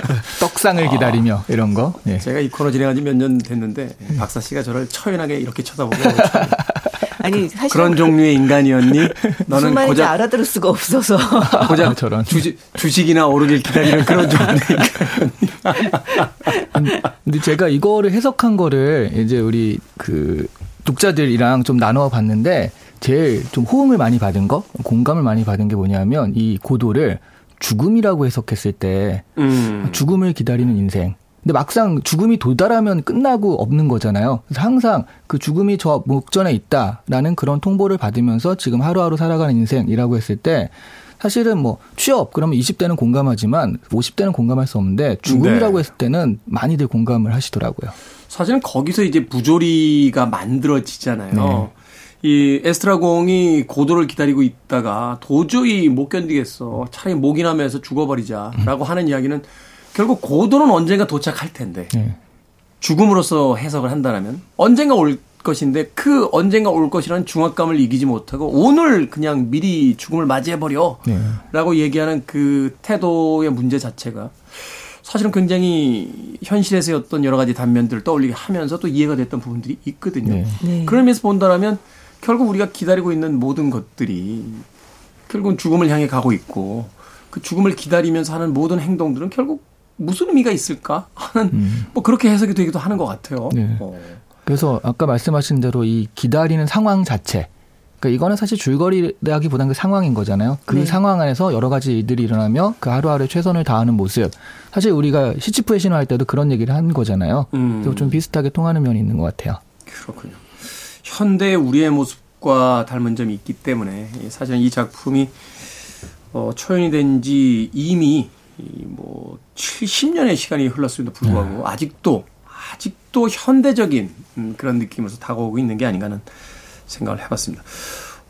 [LAUGHS] 떡상을 기다리며 이런 거. 예. 제가 이 코너 진행한 지 몇 년 됐는데 박사 씨가 저를 처연하게 이렇게 쳐다보고 [LAUGHS] 아니 사실 그런 종류의 인간이었니? 무슨 너는 말인지 고작 알아들을 수가 없어서 [LAUGHS] 고작 저런. 주식, 주식이나 오르길 기다리는 그런 종류의 인간이었니? 근데 제가 이거를 해석한 거를 이제 우리 그 독자들이랑 좀 나눠 봤는데 제일 좀 호응을 많이 받은 거, 공감을 많이 받은 게 뭐냐면 이 고도를 죽음이라고 해석했을 때 음. 죽음을 기다리는 인생. 근데 막상 죽음이 도달하면 끝나고 없는 거잖아요. 그래서 항상 그 죽음이 저 목전에 있다라는 그런 통보를 받으면서 지금 하루하루 살아가는 인생이라고 했을 때 사실은 뭐 취업 그러면 20대는 공감하지만 50대는 공감할 수 없는데 죽음이라고 네. 했을 때는 많이들 공감을 하시더라고요. 사실은 거기서 이제 부조리가 만들어지잖아요. 네. 이 에스트라공이 고도를 기다리고 있다가 도저히 못 견디겠어. 차라리 목이나 매서 죽어버리자라고 하는 이야기는 결국 고도는 언젠가 도착할 텐데 네. 죽음으로서 해석을 한다면 언젠가 올 것인데 그 언젠가 올 것이라는 중압감을 이기지 못하고 오늘 그냥 미리 죽음을 맞이해버려 네. 라고 얘기하는 그 태도의 문제 자체가 사실은 굉장히 현실에서의 어떤 여러 가지 단면들을 떠올리게 하면서 또 이해가 됐던 부분들이 있거든요. 네. 네. 그런 면에서 본다면 결국 우리가 기다리고 있는 모든 것들이 결국은 죽음을 향해 가고 있고 그 죽음을 기다리면서 하는 모든 행동들은 결국 무슨 의미가 있을까 하는 뭐 그렇게 해석이 되기도 하는 것 같아요. 네. 어. 그래서 아까 말씀하신 대로 이 기다리는 상황 자체. 그러니까 이거는 사실 줄거리라기보다는 그 상황인 거잖아요. 그 네. 상황 안에서 여러 가지 일들이 일어나며 그 하루하루 최선을 다하는 모습. 사실 우리가 시치프의 신화할 때도 그런 얘기를 한 거잖아요. 음. 그래서 좀 비슷하게 통하는 면이 있는 것 같아요. 그렇군요. 현대의 우리의 모습과 닮은 점이 있기 때문에 사실은 이 작품이 어, 초연이 된 지 이미 이뭐 70년의 시간이 흘렀음에도 불구하고 아직도 아직도 현대적인 음, 그런 느낌으로서 다가오고 있는 게 아닌가 하는 생각을 해봤습니다.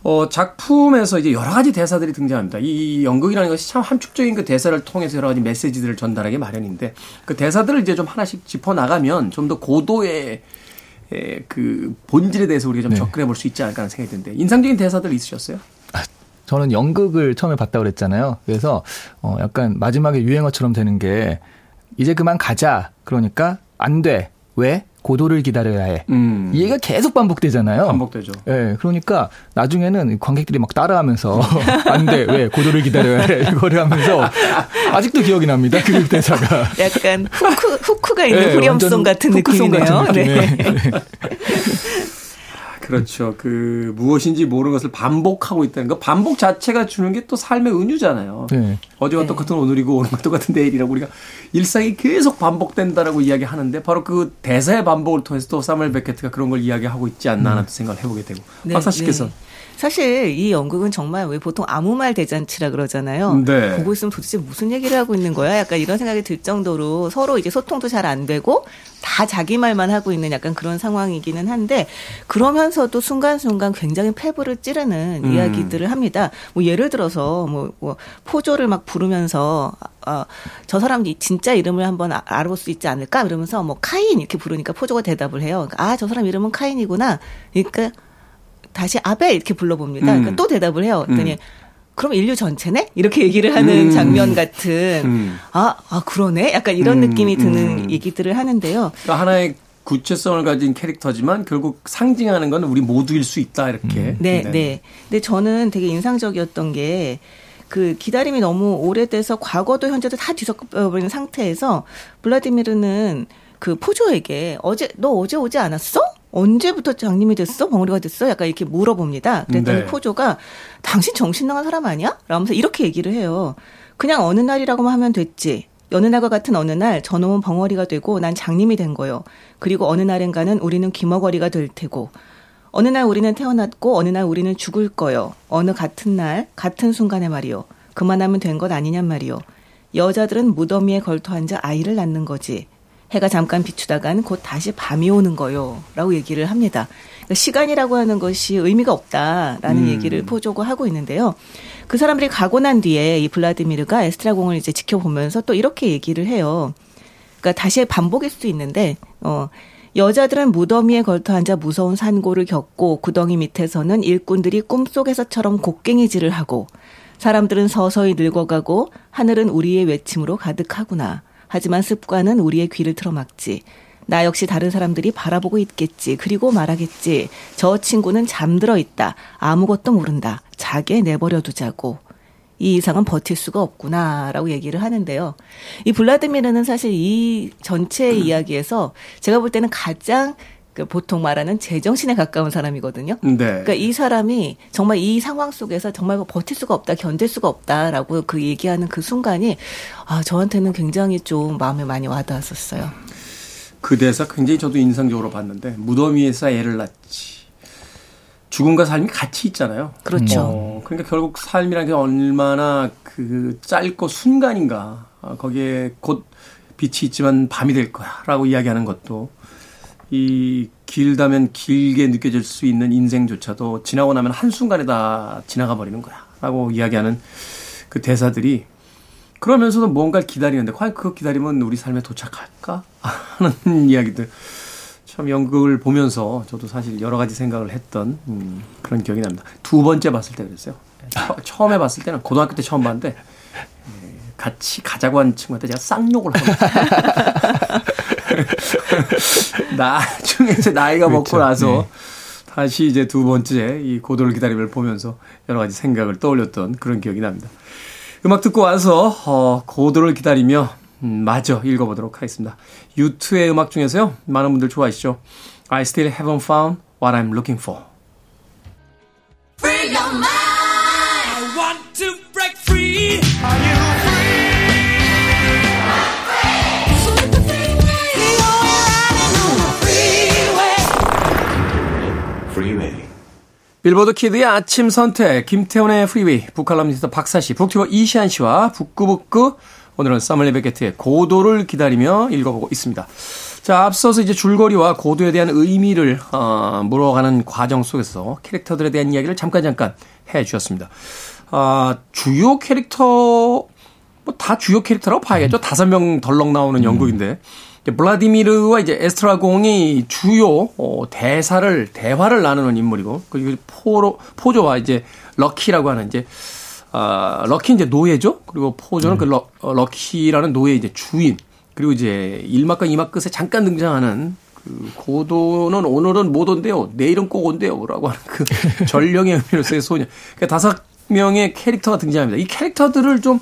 어, 작품에서 이제 여러 가지 대사들이 등장합니다. 이 연극이라는 것이 참 함축적인 그 대사를 통해서 여러 가지 메시지들을 전달하기 마련인데 그 대사들을 이제 좀 하나씩 짚어 나가면 좀 더 고도의 에, 그 본질에 대해서 우리가 좀 네. 접근해 볼 수 있지 않을까 하는 생각이 드는데 인상적인 대사들 있으셨어요? 저는 연극을 처음에 봤다 그랬잖아요. 그래서 어 약간 마지막에 유행어처럼 되는 게 이제 그만 가자. 그러니까 안 돼. 왜? 고도를 기다려야 해. 음. 이 얘기가 계속 반복되잖아요. 반복되죠. 예, 그러니까 나중에는 관객들이 막 따라하면서 [LAUGHS] 안 돼, 왜 고도를 기다려야 해 이거를 하면서 아직도 기억이 납니다. 그 대사가. 약간 후크 후크가 있는 예, 후렴송 같은 후크송 느낌이네요. 같은 네. 느낌의. 그렇죠. 그 무엇인지 모르는 것을 반복하고 있다는 거 반복 자체가 주는 게 또 삶의 은유잖아요. 네. 어제와 네. 똑같은 오늘이고 오늘과 똑같은 내일이라고 우리가 일상이 계속 반복된다라고 이야기하는데 바로 그 대사의 반복을 통해서 또 사무엘 베케트가 그런 걸 이야기하고 있지 않나 하는 생각을 해보게 되고 네, 박사 씨께서 네. 사실 이 연극은 정말 왜 보통 아무 말 대잔치라 그러잖아요. 네. 보고 있으면 도대체 무슨 얘기를 하고 있는 거야? 약간 이런 생각이 들 정도로 서로 이제 소통도 잘 안 되고 다 자기 말만 하고 있는 약간 그런 상황이기는 한데 그러면서도 순간순간 굉장히 패부를 찌르는 음. 이야기들을 합니다. 뭐 예를 들어서 뭐, 뭐 포조를 막 부르면서 어, 저 사람 이 진짜 이름을 한번 아- 알아볼 수 있지 않을까? 이러면서 뭐 카인 이렇게 부르니까 포조가 대답을 해요. 아, 저 사람 이름은 카인이구나. 그러니까 다시 아벨 이렇게 불러봅니다. 음. 그러니까 또 대답을 해요. 그랬더니 음. 그럼 인류 전체네? 이렇게 얘기를 하는 음. 장면 같은 음. 아, 아 그러네? 약간 이런 음, 느낌이 드는 음. 얘기들을 하는데요. 그러니까 하나의 구체성을 가진 캐릭터지만 결국 상징하는 건 우리 모두일 수 있다 이렇게. 네, 네. 근데 저는 되게 인상적이었던 게그 기다림이 너무 오래돼서 과거도 현재도 다 뒤섞여버린 상태에서 블라디미르는 그 포조에게 어제 너 어제 오지 않았어? 언제부터 장님이 됐어? 벙어리가 됐어? 약간 이렇게 물어봅니다. 그랬더니 네. 포조가 당신 정신 나간 사람 아니야? 라면서 이렇게 얘기를 해요. 그냥 어느 날이라고만 하면 됐지. 여느 날과 같은 어느 날 저놈은 벙어리가 되고 난 장님이 된 거요. 그리고 어느 날인가는 우리는 귀머거리가 될 테고 어느 날 우리는 태어났고 어느 날 우리는 죽을 거요. 어느 같은 날 같은 순간에 말이요. 그만하면 된 것 아니냔 말이요. 여자들은 무더미에 걸터 앉아 아이를 낳는 거지. 해가 잠깐 비추다간 곧 다시 밤이 오는 거요. 라고 얘기를 합니다. 그러니까 시간이라고 하는 것이 의미가 없다라는 음. 얘기를 포조고 하고 있는데요. 그 사람들이 가고 난 뒤에 이 블라디미르가 에스트라공을 이제 지켜보면서 또 이렇게 얘기를 해요. 그러니까 다시 반복일 수도 있는데, 어, 여자들은 무더미에 걸터 앉아 무서운 산고를 겪고 구덩이 밑에서는 일꾼들이 꿈속에서처럼 곡괭이질을 하고 사람들은 서서히 늙어가고 하늘은 우리의 외침으로 가득하구나. 하지만 습관은 우리의 귀를 틀어막지. 나 역시 다른 사람들이 바라보고 있겠지. 그리고 말하겠지. 저 친구는 잠들어 있다. 아무것도 모른다. 자게 내버려 두자고. 이 이상은 버틸 수가 없구나라고 얘기를 하는데요. 이 블라디미르는 사실 이 전체 이야기에서 제가 볼 때는 가장 그 보통 말하는 제정신에 가까운 사람이거든요. 네. 그러니까 이 사람이 정말 이 상황 속에서 정말 버틸 수가 없다, 견딜 수가 없다라고 그 얘기하는 그 순간이 아 저한테는 굉장히 좀 마음에 많이 와닿았었어요. 그 대사 굉장히 저도 인상적으로 봤는데 무더미에서 애를 낳지. 죽음과 삶이 같이 있잖아요. 그렇죠. 어, 그러니까 결국 삶이라는 게 얼마나 그 짧고 순간인가. 아, 거기에 곧 빛이 있지만 밤이 될 거야 라고 이야기하는 것도 이 길다면 길게 느껴질 수 있는 인생조차도 지나고 나면 한순간에 다 지나가 버리는 거야 라고 이야기하는 그 대사들이 그러면서도 뭔가를 기다리는데 과연 그 기다리면 우리 삶에 도착할까 [LAUGHS] 하는 이야기들 참 연극을 보면서 저도 사실 여러 가지 생각을 했던 음, 그런 기억이 납니다. 두 번째 봤을 때 그랬어요. 처, 처음에 봤을 때는 고등학교 때 처음 봤는데 예, 같이 가자고 한 친구한테 제가 쌍욕을 하고 [LAUGHS] 나중에 이제 나이가 먹고 그렇죠. 나서 네. 다시 이제 두 번째 이 고도를 기다림을 보면서 여러 가지 생각을 떠올렸던 그런 기억이 납니다. 음악 듣고 와서 어, 고도를 기다리며 음, 마저 읽어보도록 하겠습니다. 유투의 음악 중에서요. 많은 분들 좋아하시죠. I still haven't found what I'm looking for. 빌보드 kid의 아침 선택, 김태훈의 프리웨이, 북칼럼니스트 박사씨, 북튜버 이시안씨와 북구북구, 오늘은 사무엘 베케트의 고도를 기다리며 읽어보고 있습니다. 자, 앞서서 이제 줄거리와 고도에 대한 의미를, 어, 물어가는 과정 속에서 캐릭터들에 대한 이야기를 잠깐 잠깐 해 주셨습니다. 아, 주요 캐릭터, 뭐 다 주요 캐릭터라고 봐야겠죠. 다섯 명 덜렁 나오는 연극인데. 이제 블라디미르와 이제 에스트라공이 주요 어, 대사를 대화를 나누는 인물이고 그리고 포로 포조와 이제 럭키라고 하는 이제 아 럭키 이제 노예죠. 그리고 포조는 그 럭, 어, 럭키라는 노예 이제 주인 그리고 이제 1막과 2막 끝에 잠깐 등장하는 그 고도는 오늘은 못 온대요. 내일은 꼭 온대요 라고 하는 그 [LAUGHS] 전령의 의미로서의 소녀. 그러니까 다섯 명의 캐릭터가 등장합니다. 이 캐릭터들을 좀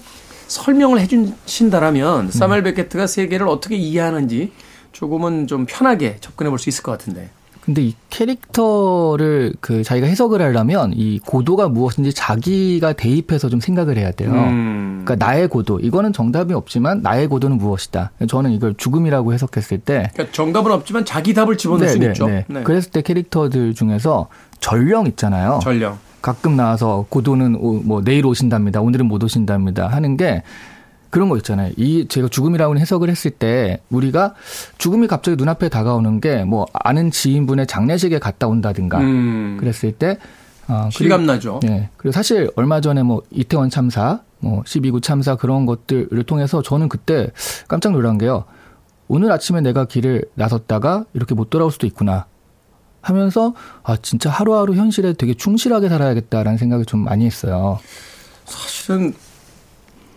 설명을 해주신다라면 사멜 베케트가 세계를 어떻게 이해하는지 조금은 좀 편하게 접근해 볼 수 있을 것 같은데. 근데 이 캐릭터를 그 자기가 해석을 하려면 이 고도가 무엇인지 자기가 대입해서 좀 생각을 해야 돼요. 음. 그러니까 나의 고도 이거는 정답이 없지만 나의 고도는 무엇이다. 저는 이걸 죽음이라고 해석했을 때 그러니까 정답은 없지만 자기 답을 집어넣을 수 있죠. 네. 그랬을 때 캐릭터들 중에서 전령 있잖아요. 전령. 가끔 나와서 고도는 오- 뭐 내일 오신답니다. 오늘은 못 오신답니다. 하는 게 그런 거 있잖아요. 이 제가 죽음이라고 해석을 했을 때 우리가 죽음이 갑자기 눈앞에 다가오는 게 뭐 아는 지인분의 장례식에 갔다 온다든가 음. 그랬을 때 아, 그리고- 실감 나죠. 네. 그리고 사실 얼마 전에 뭐 이태원 참사, 뭐 12구 참사 그런 것들을 통해서 저는 그때 깜짝 놀란 게요. 오늘 아침에 내가 길을 나섰다가 이렇게 못 돌아올 수도 있구나. 하면서 아 진짜 하루하루 현실에 되게 충실하게 살아야겠다라는 생각을 좀 많이 했어요. 사실은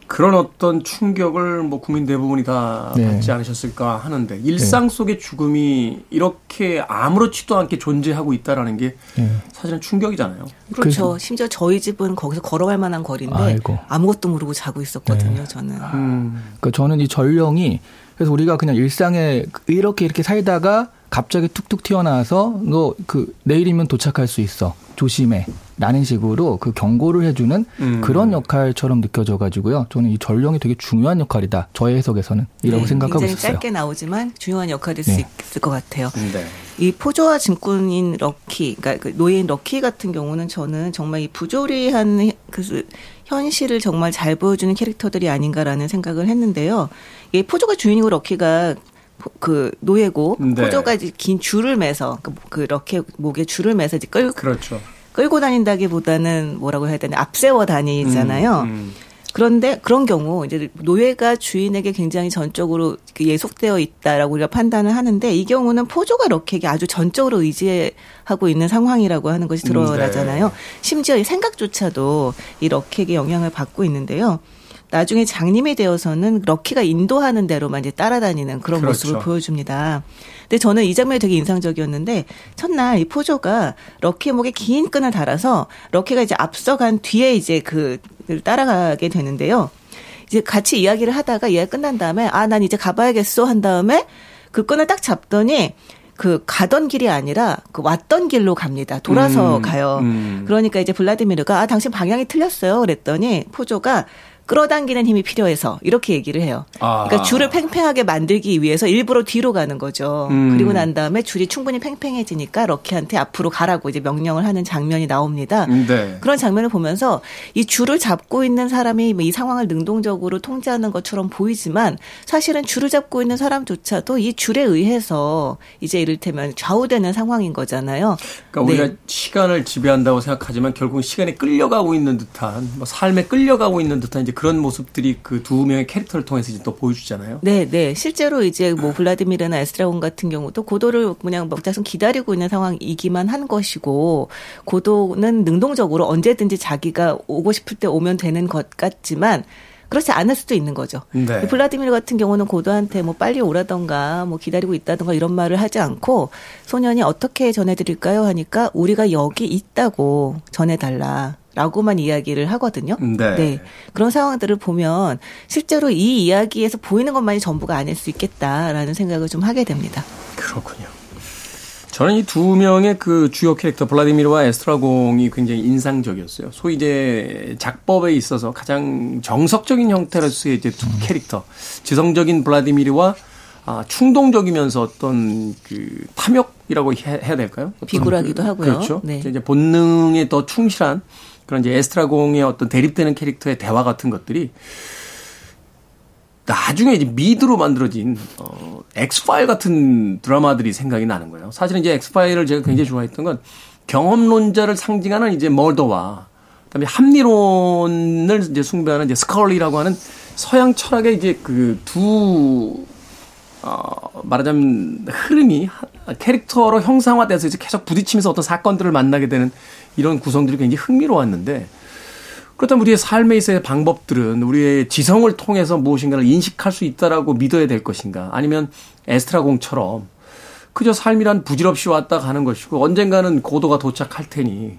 그런 어떤 충격을 뭐 국민 대부분이 다 네. 받지 않으셨을까 하는데 일상 속의 죽음이 이렇게 아무렇지도 않게 존재하고 있다라는 게 네. 사실은 충격이잖아요. 그렇죠. 심지어 저희 집은 거기서 걸어갈 만한 거리인데 아이고. 아무것도 모르고 자고 있었거든요. 저는. 음. 그러니까 저는 이 전령이 그래서 우리가 그냥 일상에 이렇게 이렇게 살다가 갑자기 툭툭 튀어나와서 너 그 내일이면 도착할 수 있어 조심해 라는 식으로 그 경고를 해주는 음. 그런 역할처럼 느껴져 가지고요. 저는 이 전령이 되게 중요한 역할이다. 저의 해석에서는 이라고 생각하고 굉장히 있었어요. 짧게 나오지만 중요한 역할일 네. 수 있을 것 같아요. 네. 이 포조와 짐꾼인 럭키, 그러니까 그 노예인 럭키 같은 경우는 저는 정말 이 부조리한 그 수- 현실을 정말 잘 보여주는 캐릭터들이 아닌가라는 생각을 했는데요. 이 포조가 주인이고 럭키가 포- 그 노예고 네. 포조가 이제 긴 줄을 매서 그, 그 럭키 목에 줄을 매서 이제 끌, 그렇죠. 끌고 다닌다기보다는 뭐라고 해야 되나 앞세워 다니잖아요. 음. 그런데 그런 경우 이제 노예가 주인에게 굉장히 전적으로 그 예속되어 있다라고 우리가 판단을 하는데 이 경우는 포조가 럭키에게 아주 전적으로 의지하고 있는 상황이라고 하는 것이 드러나잖아요. 심지어 이 생각조차도 이 럭키에게 영향을 받고 있는데요. 나중에 장님이 되어서는 럭키가 인도하는 대로만 이제 따라다니는 그런 그렇죠. 모습을 보여줍니다. 근데 저는 이 장면이 되게 인상적이었는데 첫날 이 포조가 럭키의 목에 긴 끈을 달아서 럭키가 이제 앞서간 뒤에 이제 그 따라가게 되는데요. 이제 같이 이야기를 하다가 이야기 끝난 다음에 아 난 이제 가봐야겠어 한 다음에 그 끈을 딱 잡더니 그 가던 길이 아니라 그 왔던 길로 갑니다. 돌아서 음, 가요. 음. 그러니까 이제 블라디미르가 아 당신 방향이 틀렸어요. 그랬더니 포조가 끌어당기는 힘이 필요해서 이렇게 얘기를 해요. 아. 그러니까 줄을 팽팽하게 만들기 위해서 일부러 뒤로 가는 거죠. 음. 그리고 난 다음에 줄이 충분히 팽팽해지니까 럭키한테 앞으로 가라고 이제 명령을 하는 장면이 나옵니다. 네. 그런 장면을 보면서 이 줄을 잡고 있는 사람이 뭐이 상황을 능동적으로 통제하는 것처럼 보이지만 사실은 줄을 잡고 있는 사람조차도 이 줄에 의해서 이제 이를테면 좌우되는 상황인 거잖아요. 그러니까 우리가 네. 시간을 지배한다고 생각하지만 결국은 시간에 끌려가고 있는 듯한 뭐 삶에 끌려가고 있는 듯한 이제 그런 모습들이 그 두 명의 캐릭터를 통해서 이제 또 보여주잖아요. 네, 네. 실제로 이제 뭐 블라디미르나 에스트라곤 같은 경우도 고도를 그냥 먹자순 기다리고 있는 상황이기만 한 것이고 고도는 능동적으로 언제든지 자기가 오고 싶을 때 오면 되는 것 같지만 그렇지 않을 수도 있는 거죠. 네. 이 블라디미르 같은 경우는 고도한테 뭐 빨리 오라던가 뭐 기다리고 있다던가 이런 말을 하지 않고 소년이 어떻게 전해드릴까요 하니까 우리가 여기 있다고 전해달라. 라고만 이야기를 하거든요. 네. 그런 상황들을 보면 실제로 이 이야기에서 보이는 것만이 전부가 아닐 수 있겠다라는 생각을 좀 하게 됩니다. 그렇군요. 저는 이 두 명의 그 주요 캐릭터 블라디미르와 에스트라공이 굉장히 인상적이었어요. 소위 이제 작법에 있어서 가장 정석적인 형태로서의 이제 두 캐릭터, 지성적인 블라디미르와 아, 충동적이면서 어떤 그 탐욕이라고 해- 해야 될까요? 비굴하기도 그- 하고요. 그렇죠. 네. 이제 본능에 더 충실한 그런 이제 에스트라공의 어떤 대립되는 캐릭터의 대화 같은 것들이 나중에 이제 미드로 만들어진 어 엑스파일 같은 드라마들이 생각이 나는 거예요. 사실은 이제 엑스파일을 제가 굉장히 좋아했던 건 경험론자를 상징하는 이제 멀더와 그다음에 합리론을 이제 숭배하는 이제 스컬리라고 하는 서양 철학의 이제 그두 어, 말하자면 흐름이 하- 캐릭터로 형상화돼서 이제 계속 부딪히면서 어떤 사건들을 만나게 되는 이런 구성들이 굉장히 흥미로웠는데 그렇다면 우리의 삶에 있어의 방법들은 우리의 지성을 통해서 무엇인가를 인식할 수 있다라고 믿어야 될 것인가 아니면 에스트라공처럼 그저 삶이란 부질없이 왔다 가는 것이고 언젠가는 고도가 도착할 테니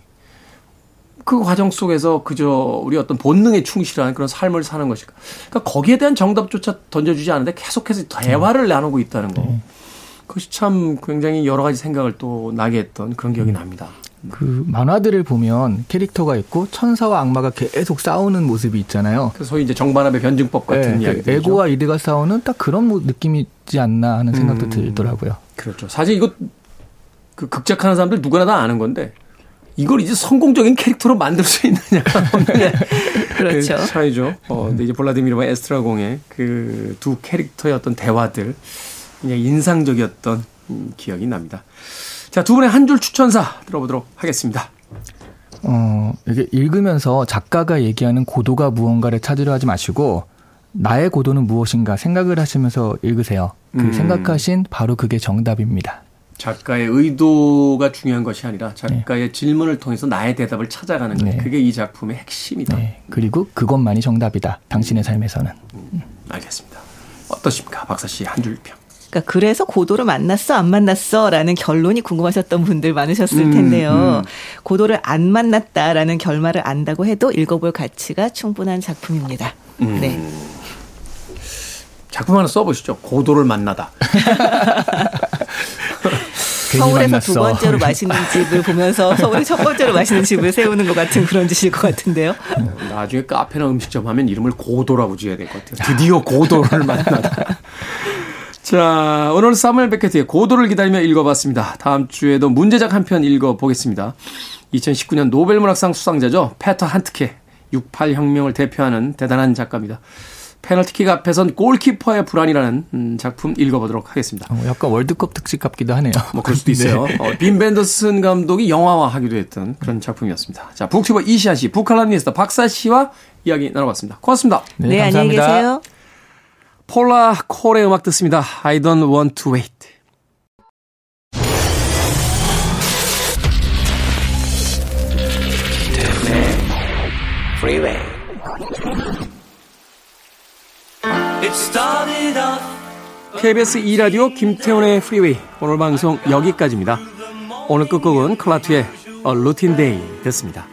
그 과정 속에서 그저 우리 어떤 본능에 충실한 그런 삶을 사는 것일까. 그러니까 거기에 대한 정답조차 던져주지 않는데 계속해서 대화를 나누고 있다는 거. 그것이 참 굉장히 여러 가지 생각을 또 나게 했던 그런 기억이 납니다. 그 만화들을 보면 캐릭터가 있고 천사와 악마가 계속 싸우는 모습이 있잖아요. 그래서 소위 이제 정반합의 변증법 같은 네, 이야기죠. 에고와 이드가 싸우는 딱 그런 모- 느낌이지 않나 하는 생각도 음. 들더라고요. 그렇죠. 사실 이거 그 극작하는 사람들 누구나 다 아는 건데 이걸 이제 성공적인 캐릭터로 만들 수 있느냐 없느냐 [LAUGHS] [LAUGHS] 그렇죠. 그 차이죠. 어, 근데 이제 볼라디미르와 에스트라공의 그 두 캐릭터의 어떤 대화들 그냥 인상적이었던 음, 기억이 납니다. 자, 두 분의 한 줄 추천사 들어보도록 하겠습니다. 어, 이게 읽으면서 작가가 얘기하는 고도가 무언가를 찾으려 하지 마시고 나의 고도는 무엇인가 생각을 하시면서 읽으세요. 그 음. 생각하신 바로 그게 정답입니다. 작가의 의도가 중요한 것이 아니라 작가의 질문을 통해서 나의 대답을 찾아가는 것. 네. 그게 이 작품의 핵심이다. 네. 그리고 그것만이 정답이다. 당신의 삶에서는. 알겠습니다. 어떠십니까? 박사 씨 한 줄 평. 그러니까 그래서 고도를 만났어 안 만났어라는 결론이 궁금하셨던 분들 많으셨을 음, 텐데요. 음. 고도를 안 만났다라는 결말을 안다고 해도 읽어볼 가치가 충분한 작품입니다. 음. 네. 작품 하나 써보시죠. 고도를 만나다. [LAUGHS] 서울에서 만났어. 두 번째로 맛있는 집을 보면서 서울에 첫 번째로 맛있는 집을 세우는 것 같은 그런 짓일 것 같은데요. 나중에 카페나 음식점 하면 이름을 고도라고 지어야 될 것 같아요. 드디어 고도를 만나다. [LAUGHS] 자, 오늘 사무엘 베케트의 고도를 기다리며 읽어봤습니다. 다음 주에도 문제작 한 편 읽어보겠습니다. 2019년 노벨문학상 수상자죠. 페터 한트케. 68혁명을 대표하는 대단한 작가입니다. 페널티킥 앞에선 골키퍼의 불안이라는 음, 작품 읽어보도록 하겠습니다. 어, 약간 월드컵 특집 같기도 하네요. 뭐 그럴 수도 있어요. [LAUGHS] 어, 빔 벤더스 감독이 영화화하기도 했던 그런 작품이었습니다. 자, 북튜버 이시안 씨, 북칼럼니스트 박사 씨와 이야기 나눠봤습니다. 고맙습니다. 네, 안녕히 감사합니다. 계세요. 폴라 콜의 음악 듣습니다. I don't want to wait. KBS 2라디오 김태훈의 프리웨이 오늘 방송 여기까지입니다. 오늘 끝곡은 클라트의 A Routine Day 됐습니다.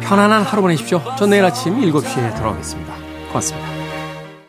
편안한 하루 보내십시오. 전 내일 아침 7시에 돌아오겠습니다. 고맙습니다.